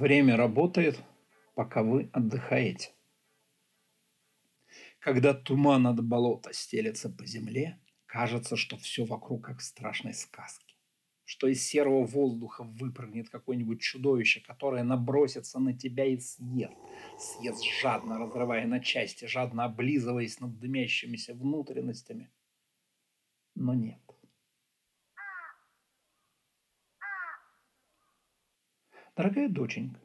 Время работает, пока вы отдыхаете. Когда туман от болота стелется по земле, кажется, что все вокруг как в страшной сказке. Что из серого воздуха выпрыгнет какое-нибудь чудовище, которое набросится на тебя и съест. Съест жадно, разрывая на части, жадно облизываясь над дымящимися внутренностями. Но нет. Дорогая доченька,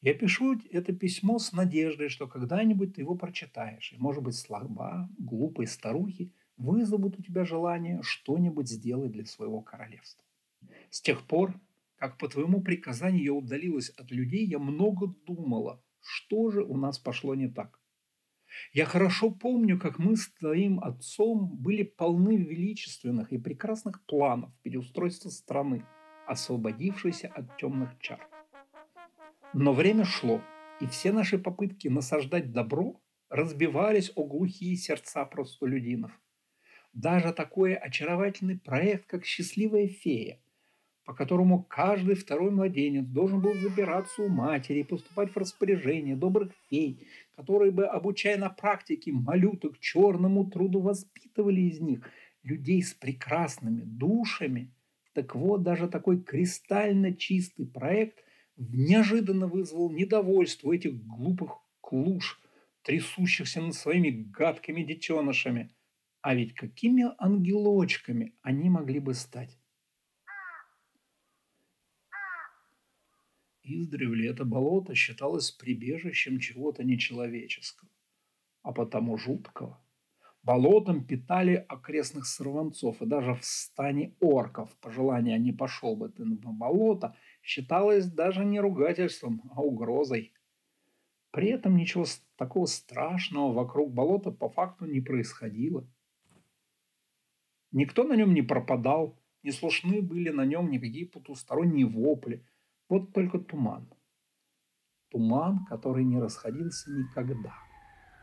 я пишу это письмо с надеждой, что когда-нибудь ты его прочитаешь, и, может быть, слаба, глупые старухи вызовут у тебя желание что-нибудь сделать для своего королевства. С тех пор, как по твоему приказанию я удалилась от людей, я много думала, что же у нас пошло не так. Я хорошо помню, как мы с твоим отцом были полны величественных и прекрасных планов переустройства страны, освободившейся от темных чар. Но время шло, и все наши попытки насаждать добро разбивались о глухие сердца простолюдинов. Даже такой очаровательный проект, как «Счастливая фея», по которому каждый второй младенец должен был забираться у матери и поступать в распоряжение добрых фей, которые бы, обучая на практике малюток черному труду, воспитывали из них людей с прекрасными душами. Так вот, даже такой кристально чистый проект – неожиданно вызвал недовольство этих глупых клуш, трясущихся над своими гадкими детенышами. А ведь какими ангелочками они могли бы стать? Издревле это болото считалось прибежищем чего-то нечеловеческого, а потому жуткого. Болотом питали окрестных сорванцов, и даже в стане орков, по желанию не пошел бы ты на болото – считалось даже не ругательством, а угрозой. При этом ничего такого страшного вокруг болота по факту не происходило. Никто на нем не пропадал, не слышны были на нем никакие потусторонние вопли. Вот только туман. Туман, который не расходился никогда,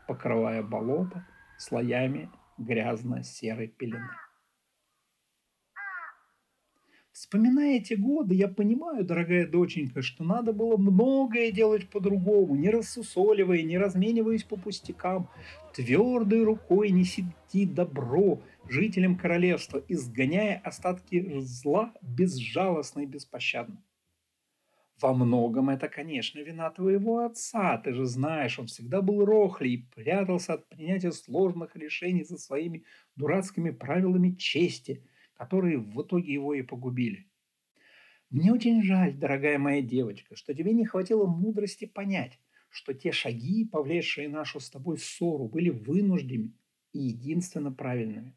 покрывая болото слоями грязно-серой пелены. Вспоминая эти годы, я понимаю, дорогая доченька, что надо было многое делать по-другому, не рассусоливая, не размениваясь по пустякам, твердой рукой нести добро жителям королевства, изгоняя остатки зла безжалостно и беспощадно. Во многом это, конечно, вина твоего отца. Ты же знаешь, он всегда был рохлей и прятался от принятия сложных решений за своими дурацкими правилами чести – которые в итоге его и погубили. Мне очень жаль, дорогая моя девочка, что тебе не хватило мудрости понять, что те шаги, повлекшие нашу с тобой ссору, были вынужденными и единственно правильными.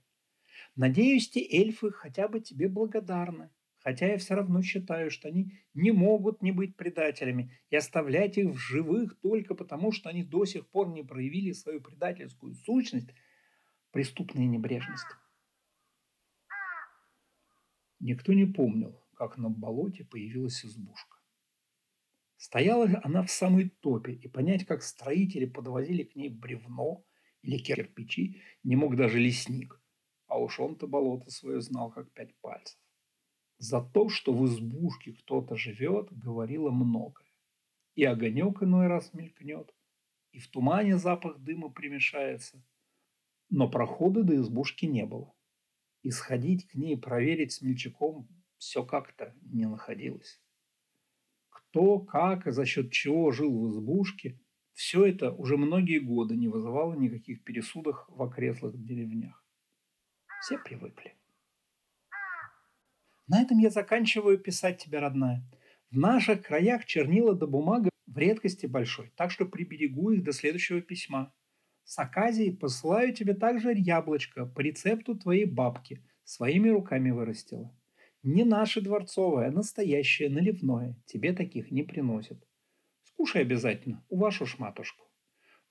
Надеюсь, те эльфы хотя бы тебе благодарны, хотя я все равно считаю, что они не могут не быть предателями и оставлять их в живых только потому, что они до сих пор не проявили свою предательскую сущность преступной небрежности. Никто не помнил, как на болоте появилась избушка. Стояла она в самой топе, и понять, как строители подвозили к ней бревно или кирпичи, не мог даже лесник. А уж он-то болото свое знал, как пять пальцев. За то, что в избушке кто-то живет, говорило многое. И огонек иной раз мелькнет, и в тумане запах дыма примешается. Но прохода до избушки не было и сходить к ней проверить смельчаком все как-то не находилось. Кто, как и за счет чего жил в избушке, все это уже многие годы не вызывало никаких пересудов в окреслых деревнях. Все привыкли. На этом я заканчиваю писать тебе, родная. В наших краях чернила да бумага в редкости большой, так что приберегу их до следующего письма. С Аказией посылаю тебе также яблочко по рецепту твоей бабки. Своими руками вырастила. Не наше дворцовое, а настоящее, наливное. Тебе таких не приносят. Скушай обязательно, у вашу ж матушку.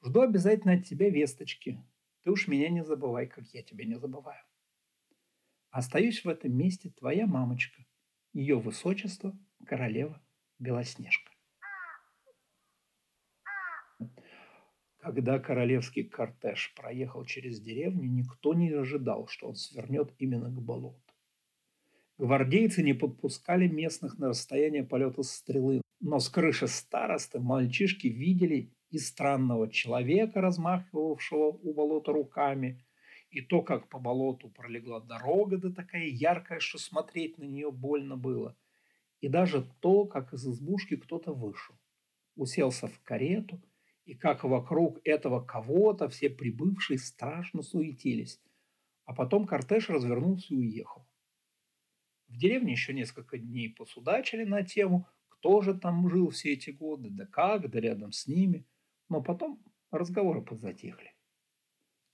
Жду обязательно от тебя весточки. Ты уж меня не забывай, как я тебя не забываю. Остаюсь в этом месте твоя мамочка, ее высочество, королева Белоснежка. Когда королевский кортеж проехал через деревню, никто не ожидал, что он свернет именно к болоту. Гвардейцы не подпускали местных на расстояние полета стрелы, но с крыши старосты мальчишки видели и странного человека, размахивавшего у болота руками, и то, как по болоту пролегла дорога, да такая яркая, что смотреть на нее больно было, и даже то, как из избушки кто-то вышел, уселся в карету, и как вокруг этого кого-то все прибывшие страшно суетились, а потом кортеж развернулся и уехал. В деревне еще несколько дней посудачили на тему, кто же там жил все эти годы, да как, да рядом с ними. Но потом разговоры подзатихли.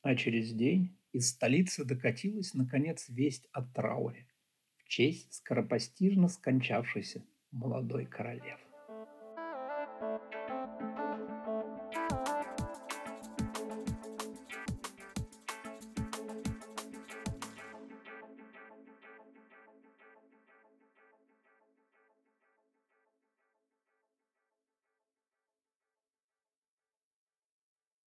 А через день из столицы докатилась, наконец, весть о трауре в честь скоропостижно скончавшейся молодой королевы.